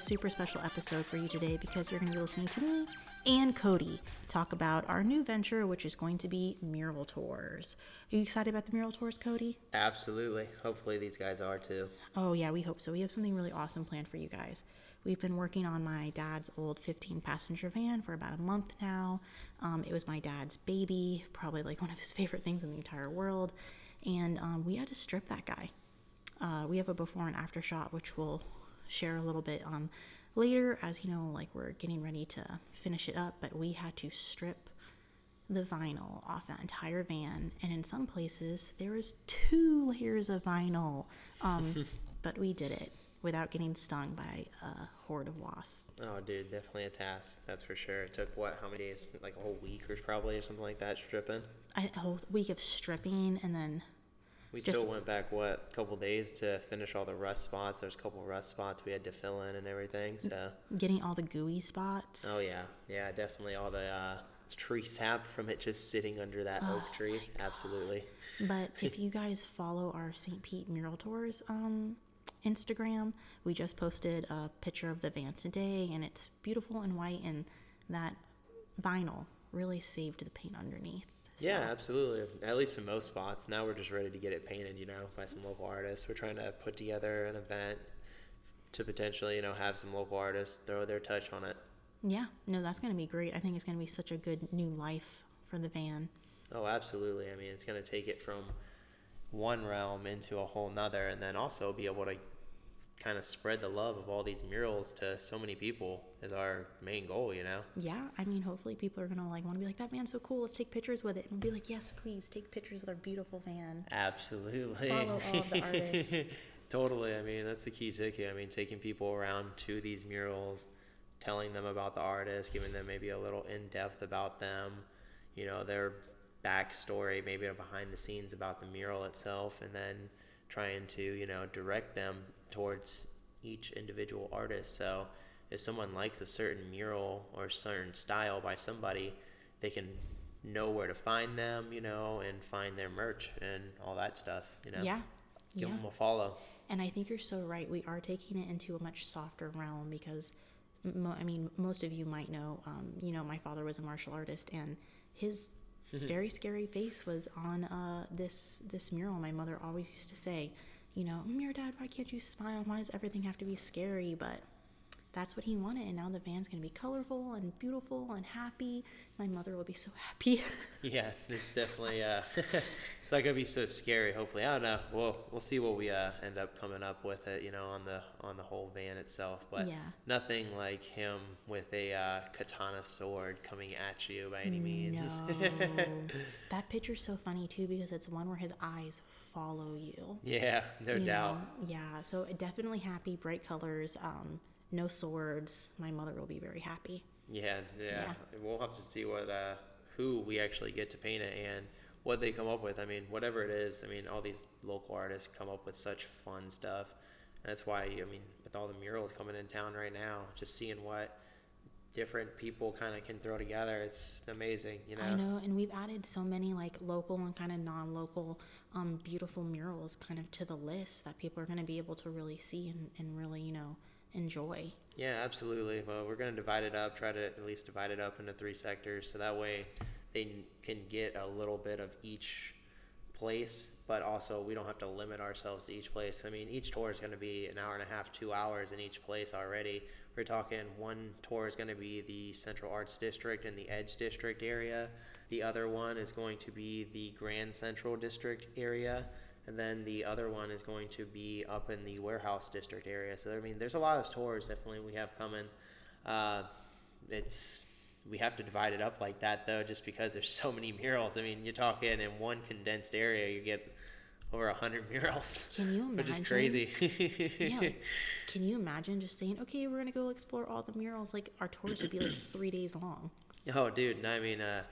a super special episode for you today because you're going to be listening to me and Cody talk about our new venture, which is going to be mural tours. Are you excited about the mural tours, Cody? Absolutely. Hopefully, these guys are too. Oh, yeah, we hope so. We have something really awesome planned for you guys. We've been working on my dad's old 15 passenger van for about a month now. Um, it was my dad's baby, probably like one of his favorite things in the entire world. And um, we had to strip that guy. Uh, we have a before and after shot, which we'll share a little bit um, later as you know, like we're getting ready to finish it up. But we had to strip the vinyl off that entire van, and in some places there was two layers of vinyl. Um, but we did it without getting stung by a horde of wasps. Oh, dude, definitely a task. That's for sure. It took what? How many days? Like a whole week or probably or something like that, stripping. A whole week of stripping, and then We Just- still went back what? A couple days to finish all the rust spots. There's a couple rust spots we had to fill in and everything. So. getting all the gooey spots. Oh yeah, yeah, definitely all the uh, tree sap from it just sitting under that Oh oak tree. Absolutely. But if you guys follow our St. Pete Mural Tours um, Instagram, we just posted a picture of the van today, and it's beautiful and white, and that vinyl really saved the paint underneath. So, Yeah, absolutely. At least in most spots. Now we're just ready to get it painted, you know, by some local artists. We're trying to put together an event to potentially, you know, have some local artists throw their touch on it. yeah, no, that's going to be great. I think it's going to be such a good new life for the van. Oh, absolutely. I mean, it's going to take it from one realm into a whole nother and then also be able to kind of spread the love of all these murals to so many people is our main goal, you know? Yeah, I mean, hopefully people are going to like want to be like, that van's so cool, let's take pictures with it. And we'll be like, yes, please take pictures with our beautiful van. Absolutely. Follow all the artists. totally. I mean, that's the key ticket. I mean, taking people around to these murals, telling them about the artist, giving them maybe a little in depth about them, you know, their backstory, maybe a behind the scenes about the mural itself, and then trying to, you know, direct them towards each individual artist. So if someone likes a certain mural or certain style by somebody, they can know where to find them, you know, and find their merch and all that stuff, you know. Yeah, Give yeah. them a follow. And I think you're so right. We are taking it into a much softer realm because, mo- I mean, most of you might know, um, you know, my father was a martial artist, and his very scary face was on uh, this this mural. My mother always used to say, you know, "Mm, your dad, why can't you smile? Why does everything have to be scary? But that's what he wanted, and now the van's gonna be colorful and beautiful and happy. My mother will be so happy. Yeah, it's definitely uh, it's not gonna be so scary. Hopefully, I don't know. We'll we'll see what we uh, end up coming up with it. You know, on the on the whole van itself, but Yeah. nothing like him with a uh, katana sword coming at you by any means. No. that picture's so funny too because it's one where his eyes follow you. yeah, no you doubt. know? Yeah, so definitely happy, bright colors, um, no swords. My mother will be very happy. Yeah, yeah, Yeah. We'll have to see what uh, who we actually get to paint it and what they come up with. I mean, whatever it is. I mean, all these local artists come up with such fun stuff. And that's why I mean, with all the murals coming in town right now, just seeing what different people kind of can throw together, it's amazing. You know. I know, and we've added so many like local and kind of non-local, um, beautiful murals kind of to the list that people are going to be able to really see and, and really, you know, enjoy. Yeah, absolutely. Well, we're going to divide it up, try to at least divide it up into three sectors so that way they can get a little bit of each place, but also we don't have to limit ourselves to each place. I mean, each tour is going to be an hour and a half, two hours in each place already. We're talking one tour is going to be the Central Arts District and the Edge District area. The other one is going to be the Grand Central District area. And then the other one is going to be up in the warehouse district area. So I mean, there's a lot of tours definitely we have coming. Uh, it's we have to divide it up like that though, just because there's so many murals. I mean, you're talking in one condensed area, you get over a hundred murals, Can you imagine? which is crazy. yeah, can you imagine just saying, okay, we're gonna go explore all the murals? Like our tours would be like three days long. Oh, dude, no, I mean, uh,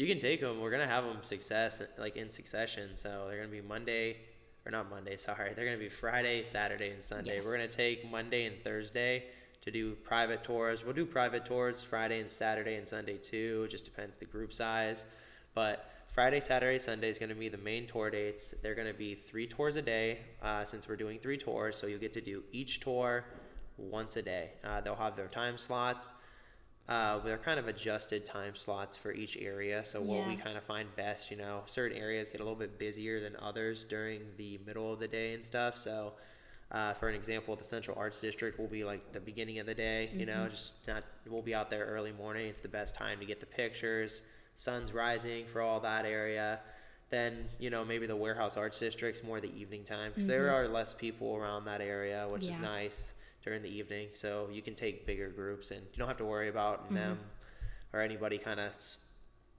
you can take them. We're gonna have them success like in succession. So they're gonna be Monday, or not Monday. Sorry, they're gonna be Friday, Saturday, and Sunday. We're gonna take Monday and Thursday to do private tours. We'll do private tours Friday and Saturday and Sunday too. It just depends the group size. But Friday, Saturday, Sunday is going to be the main tour dates. They're going to be three tours a day uh, since we're doing three tours. So you'll get to do each tour once a day. Uh, they'll have their time slots. Uh, they're kind of adjusted time slots for each area. So what we kind of find best, you know, certain areas get a little bit busier than others during the middle of the day and stuff. So, uh, for an example, the Central Arts District will be like the beginning of the day. You know, just not we'll be out there early morning. It's the best time to get the pictures. Sun's rising for all that area. Then you know maybe the Warehouse Arts District's more the evening time because there are less people around that area, which is nice during the evening. So you can take bigger groups and you don't have to worry about them or anybody kind of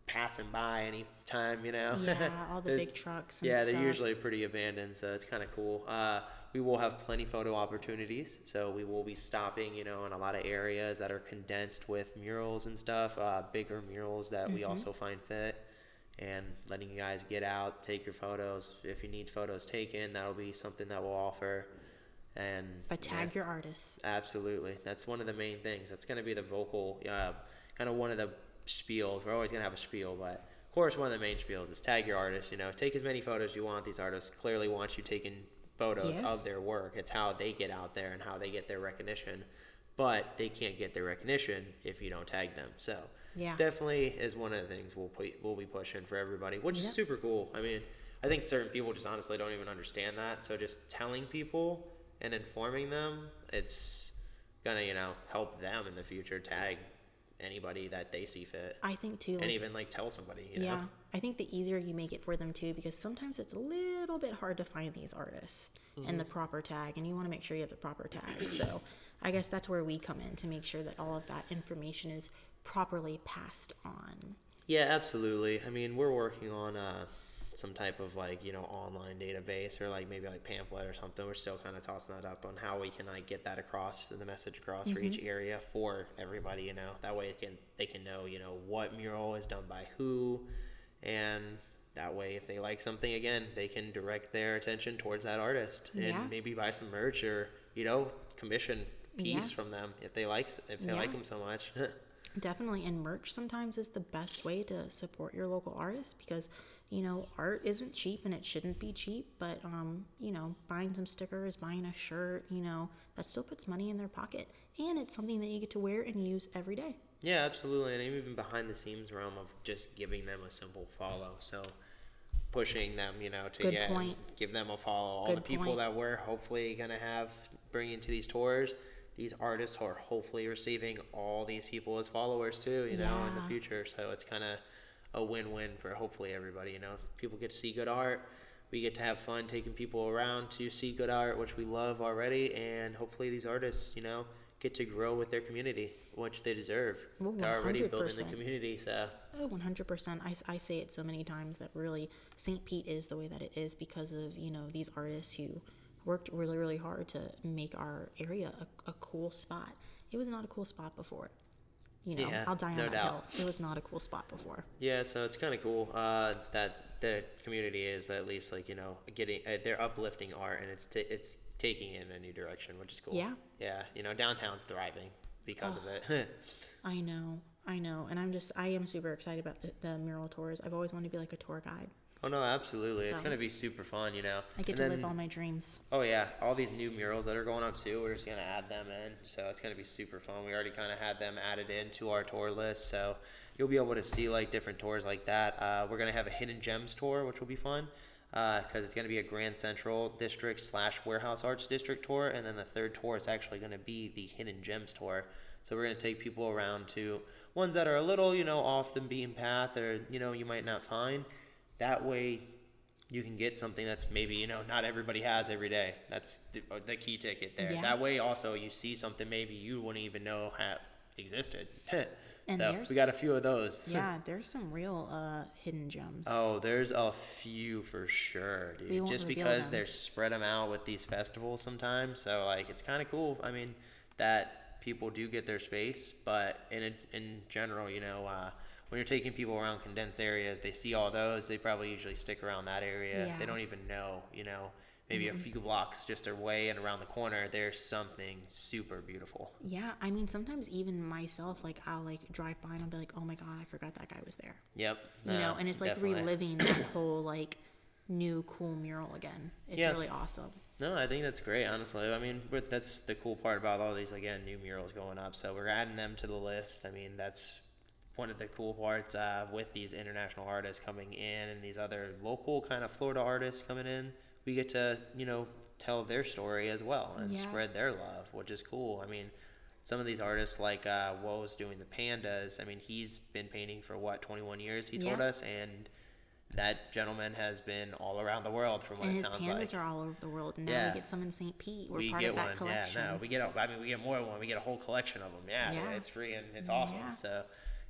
passing by any time. You know. Yeah, all the big trucks. And yeah, stuff. they're usually pretty abandoned, so it's kind of cool. Uh, we will have plenty photo opportunities, so we will be stopping, you know, in a lot of areas that are condensed with murals and stuff, uh, bigger murals that we also find fit, and letting you guys get out, take your photos. If you need photos taken, that'll be something that we'll offer. And But yeah. tag your artists. Absolutely. That's one of the main things. That's going to be the vocal, uh, kind of one of the spiels. We're always going to have a spiel, but of course, one of the main spiels is tag your artist. You know, take as many photos you want. These artists clearly want you taking photos Yes. of their work. It's how they get out there and how they get their recognition. But they can't get their recognition if you don't tag them. So Yeah. definitely is one of the things we'll put, we'll be pushing for everybody, which Yep. is super cool. I mean, I think certain people just honestly don't even understand that. So just telling people and informing them, it's gonna you know help them in the future tag anybody that they see fit, I think too. and like- even like tell somebody. You yeah, know? I think the easier you make it for them too, because sometimes it's a little bit hard to find these artists and Mm-hmm. the proper tag, and you want to make sure you have the proper tag. So I guess that's where we come in to make sure that all of that information is properly passed on. Yeah, absolutely. I mean, we're working on uh, some type of like you know online database or like maybe like pamphlet or something. We're still kind of tossing that up on how we can like get that across the message across for each mm-hmm. area for everybody. You know, that way it can they can know you know what mural is done by who, and that way if they like something again, they can direct their attention towards that artist and Yeah. maybe buy some merch or you know commission piece Yeah. from them if they like if they like them so much. Definitely, and merch sometimes is the best way to support your local artists because you know art isn't cheap and it shouldn't be cheap. But um, you know, buying some stickers, buying a shirt, you know, that still puts money in their pocket, and it's something that you get to wear and use every day. Yeah, absolutely, and even behind the scenes realm of just giving them a simple follow. So pushing them, you know, to Good get point. give them a follow. All the people point. that we're hopefully gonna have bringing to these tours, these artists are hopefully receiving all these people as followers too. You know, in the future. So it's kind of a win-win for hopefully everybody. You know, people get to see good art. We get to have fun taking people around to see good art, which we love already, and hopefully these artists, you know, get to grow with their community, which they deserve. Well, They're already building the 100%. community, so Oh, 100%. I, I say it so many times that really St. Pete is the way that it is because of, you know, these artists who worked really, really hard to make our area a, a cool spot. It was not a cool spot before. You know, Yeah, I'll die on no that doubt. hill. It was not a cool spot before. yeah. So it's kind of cool uh, that the community is at least like you know getting uh, they're uplifting art and it's t- it's taking it in a new direction, which is cool. Yeah. yeah. You know, downtown's thriving because of it. I know, I know. And I'm just, I am super excited about the, the mural tours. I've always wanted to be like a tour guide. oh no, absolutely, it's gonna be super fun. You know, I get And to then- live all my dreams. Oh yeah, all these new murals that are going up too. We're just gonna add them in, so it's gonna be super fun. We already kind of had them added into our tour list, so you'll be able to see like different tours like that. Uh, we're gonna have a hidden gems tour, which will be fun because it's gonna be a Grand Central District slash Warehouse Arts District tour, and then the third tour is actually gonna be the hidden gems tour. So we're gonna take people around to ones that are a little, you know, off the beaten path, or you know, you might not find. That way, you can get something that's maybe you know not everybody has every day. That's the, uh, the key ticket there. Yeah. That way, also you see something maybe you wouldn't even know had existed. And so there's- we got a few of those. Yeah, there's some real uh, hidden gems. Oh, there's a few for sure, dude. We won't Just because them. they're spread them out with these festivals sometimes, so like it's kind of cool. I mean, that people do get their space, but in a, in general, you know, uh, when you're taking people around condensed areas, they see all those. They probably usually stick around that area. Yeah. They don't even know, you know. maybe Mm-hmm. a few blocks just away and around the corner, there's something super beautiful. Yeah, I mean, sometimes even myself, like I'll like drive by and I'll be like, "Oh my god, I forgot that guy was there." Yep. You know, and it's like definitely. reliving that whole like new cool mural again. It's Yeah. really awesome. No, I think that's great. Honestly, I mean, but that's the cool part about all these again new murals going up. So we're adding them to the list. I mean, that's one of the cool parts uh, with these international artists coming in and these other local kind of Florida artists coming in. We get to you know tell their story as well and Yeah. spread their love, which is cool. I mean. Some of these artists, like uh, Woe's doing the pandas. I mean, he's been painting for what 21 years. He told Yeah. us, and that gentleman has been all around the world, from what And it his sounds pandas like. are all over the world. And now Yeah. we get some in St. Pete. We're we part get of that one, collection. yeah. No, we get. A, I mean, we get more than one. We get a whole collection of them. Yeah, Yeah. it's free and it's awesome. Yeah. So,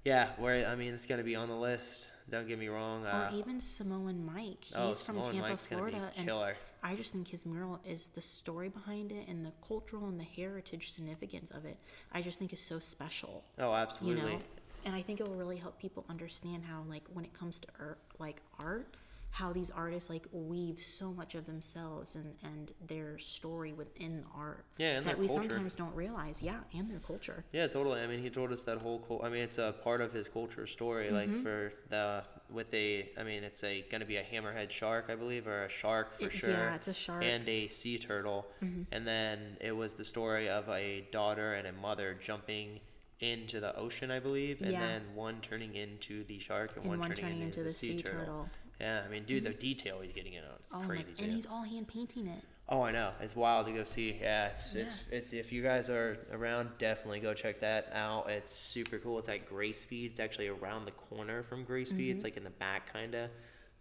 yeah, we're. I mean, it's gonna be on the list. Don't get me wrong. Uh, or even Samoan Mike. He's oh, from Samoan Tampa, Mike's Florida. And killer. I just think his mural is the story behind it and the cultural and the heritage significance of it. I just think is so special. oh, absolutely. You know? And I think it will really help people understand how, like, when it comes to art, like art, how these artists like weave so much of themselves and, and their story within the art Yeah, and that we culture. sometimes don't realize. Yeah, and their culture. Yeah, totally. I mean, he told us that whole. I mean, it's a part of his culture story. Mm-hmm. Like for the with a. I mean, it's a gonna be a hammerhead shark, I believe, or a shark for It- sure. yeah, it's a shark. Mm-hmm. And a sea turtle. And then it was the story of a daughter and a mother jumping into the ocean, I believe, and Yeah. then one turning into the shark and, And one, turning, into, the, sea, turtle. Yeah, I mean, dude, the detail he's getting in on it's Oh my, crazy too. and he's all hand painting it. Oh, I know. It's wild to go see. Yeah, it's it's it's if you guys are around, definitely go check that out. It's super cool. It's at Gray Speed. It's actually around the corner from Gray Speed. Mm-hmm. It's like in the back, kinda.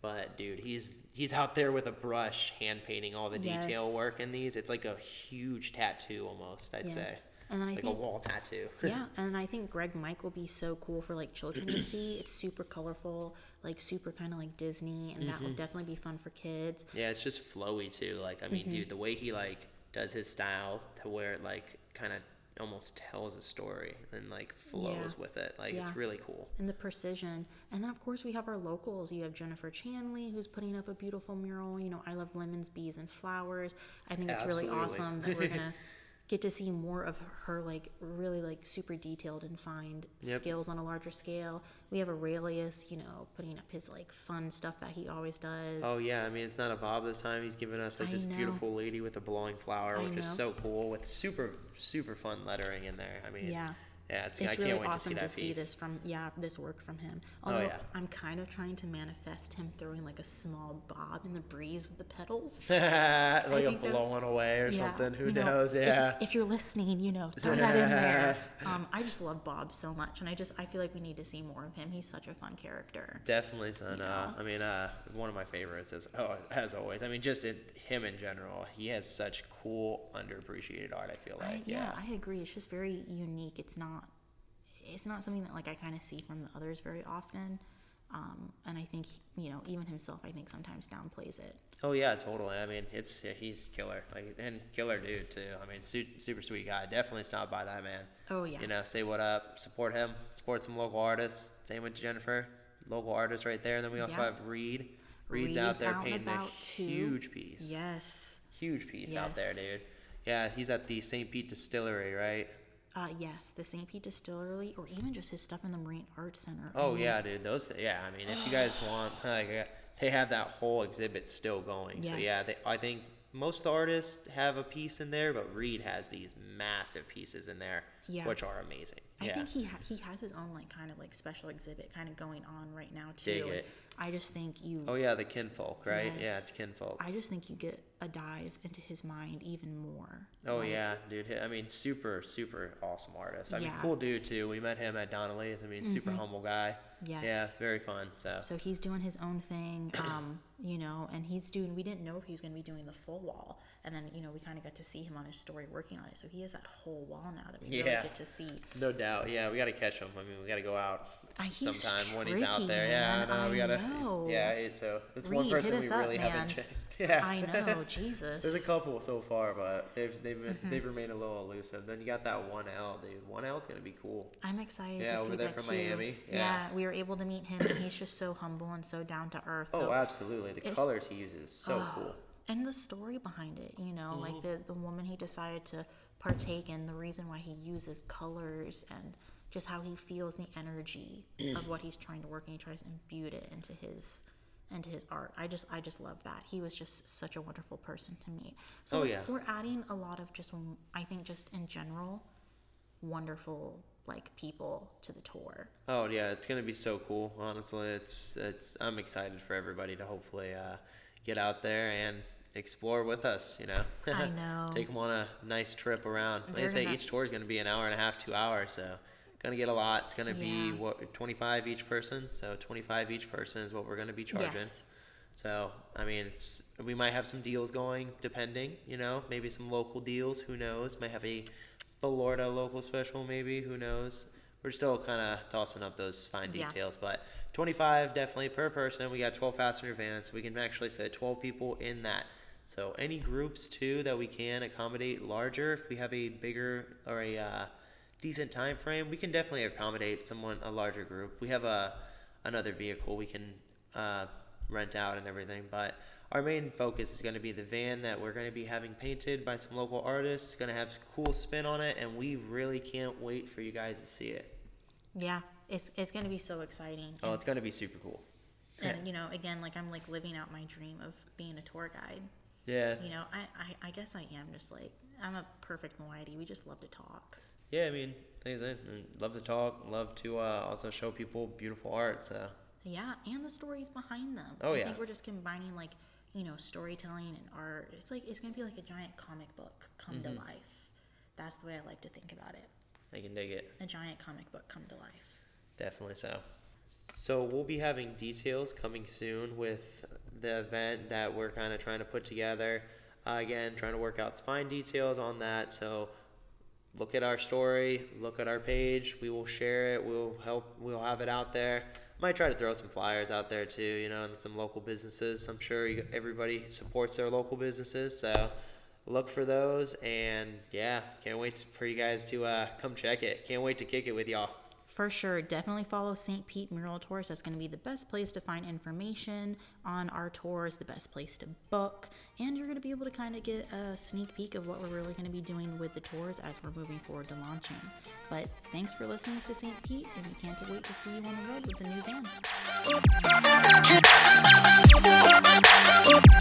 But dude, he's he's out there with a brush, hand painting all the detail Yes. work in these. It's like a huge tattoo almost. I'd say, Yes. And then I like a think wall tattoo. yeah, and I think Greg Mike will be so cool for like children to see. It's super colorful, like super kind of like Disney, and Mm-hmm. that will definitely be fun for kids. Yeah, it's just flowy too. Like I mean, Mm-hmm. dude, the way he like does his style to where it like kind of almost tells a story and like flows with it. Like Yeah. it's really cool. And the precision. And then, of course, we have our locals. You have Jenipher Chandley, who's putting up a beautiful mural. You know, I love lemons, bees, and flowers. I think it's really awesome that we're going to get to see more of her, like, really, like, super detailed and fine Yep. skills on a larger scale. We have Aurelius, you know, putting up his, like, fun stuff that he always does. Oh yeah, I mean it's not a Bob this time. He's giving us like I this know. beautiful lady with a blowing flower, I which is so cool with super super fun lettering in there. I mean, Yeah. Yeah, it's, It's I really can't wait awesome to to see see that piece. this from yeah this work from him. Oh, Although yeah. I'm kind of trying to manifest him throwing like a small bob in the breeze with the petals. like a blowing away or Yeah, something. Who you know, knows? if- Yeah. If, you're listening, you know, throw that in there. Um, I just love Bob so much, and I just I feel like we need to see more of him. He's such a fun character. Definitely, son. Uh. I mean, uh, one of my favorites is oh, as always. I mean, just it, him in general. He has such cool, underappreciated art. I feel I, like. yeah, yeah. I agree. It's just very unique. It's not it's not something that like I kind of see from the others very often. Um, and I think you know even himself I think sometimes downplays it. Oh yeah, totally. I mean, it's yeah, he's killer, like and killer dude too. I mean, su- super sweet guy. Definitely stop by that man. Oh yeah. You know, say what up, support him, support some local artists. Same with Jenipher, local artists right there. And then we also Yeah. have Reed. Reed's, out there and painting a huge piece. Yes. Huge piece out there, dude. Yeah, he's at the St. Pete Distillery, right? Uh, yes, the St. Pete Distillery, or even just his stuff in the Morean Arts Center. I Oh mean, yeah, dude. Those, yeah. I mean, if you guys want, like, uh, they have that whole exhibit still going. So yeah, they, I think most artists have a piece in there, but Reed has these massive pieces in there, Yeah. which are amazing. I yeah. think he ha- he has his own like kind of like special exhibit kind of going on right now too. Dig it. I just think you. oh yeah, the kinfolk, right? Yeah, it's kinfolk. I just think you get a dive into his mind even more. Oh Like, yeah, dude. I mean, super, super awesome artist. I Yeah. Mm-hmm. cool dude too. We met him at Donnelly's. I mean, super humble guy. Yeah, Yes. very fun. So, So he's doing his own thing, um, you know, and he's doing. We didn't know if he was going to be doing the full wall, and then you know we kind of got to see him on his story working on it. So he has that whole wall now that we Yeah. really get to see. no doubt. Yeah, we got to catch him. I mean, we got to go out Uh, sometime when he's out tricky, there. Yeah, man. I know. We gotta. know. Yeah, so that's one person we up, really haven't checked. Yeah, I know, Jesus. There's a couple so far, but they've they've been, Mm-hmm. they've remained a little elusive. Then you got that one L, dude. One L is gonna be cool. I'm excited Yeah, over there from too. Miami. Yeah. Yeah. we were able to meet him, and he's just so humble and so down to earth. Oh, So, absolutely. The colors he uses so oh, cool. and the story behind it you know Mm-hmm. like the the woman he decided to partake in the reason why he uses colors and just how he feels the energy of what he's trying to work and he tries to imbue it into his into his art i just i just love that he was just such a wonderful person to meet so Oh, yeah. we're adding a lot of just i think just in general wonderful like people to the tour Oh yeah, it's gonna be so cool. Honestly, it's it's. I'm excited for everybody to hopefully uh, get out there and explore with us. You know, I know. Take them on a nice trip around. Like They're say, gonna- each tour is gonna be an hour and a half, two hours. So, gonna get a lot. It's gonna be what 25 each person. So 25 each person is what we're gonna be charging. Yes. So I mean, it's we might have some deals going, depending. You know, maybe some local deals. Who knows? Might have a Florida local special, maybe. Who knows? We're still kind of tossing up those fine Yeah. details, but 25 definitely per person. We got 12 passenger vans, so we can actually fit 12 people in that. So any groups too that we can accommodate larger, if we have a bigger or a uh, decent time frame, we can definitely accommodate someone a larger group. We have a another vehicle we can uh, rent out and everything, but our main focus is going to be the van that we're going to be having painted by some local artists. Going to have cool spin on it, and we really can't wait for you guys to see it. yeah it's it's going to be so exciting Oh, it's going to be super cool. and you know again like i'm like living out my dream of being a tour guide Yeah, you know i i, I guess i am just like i'm a perfect moiety we just love to talk yeah. I mean, things I love to talk, love to uh, also show people beautiful art. So yeah and the stories behind them Oh, i yeah. think we're just combining like you know storytelling and art it's like it's to be like a giant comic book come Mm-hmm. to life that's the way i like to think about it I can dig it. a giant comic book come to life Definitely so. So we'll be having details coming soon with the event that we're kind of trying to put together. Uh, again, trying to work out the fine details on that. So look at our story, look at our page. We will share it. We'll help. We'll have it out there. Might try to throw some flyers out there too. You know, and some local businesses. I'm sure you, everybody supports their local businesses. So look for those. And yeah, can't wait for you guys to uh, come check it. Can't wait to kick it with y'all. For sure, definitely follow St. Pete Mural Tours. That's going to be the best place to find information on our tours, the best place to book, and you're going to be able to kind of get a sneak peek of what we're really going to be doing with the tours as we're moving forward to launching. But thanks for listening to St. Pete, and we can't wait to see you on the road with the new van.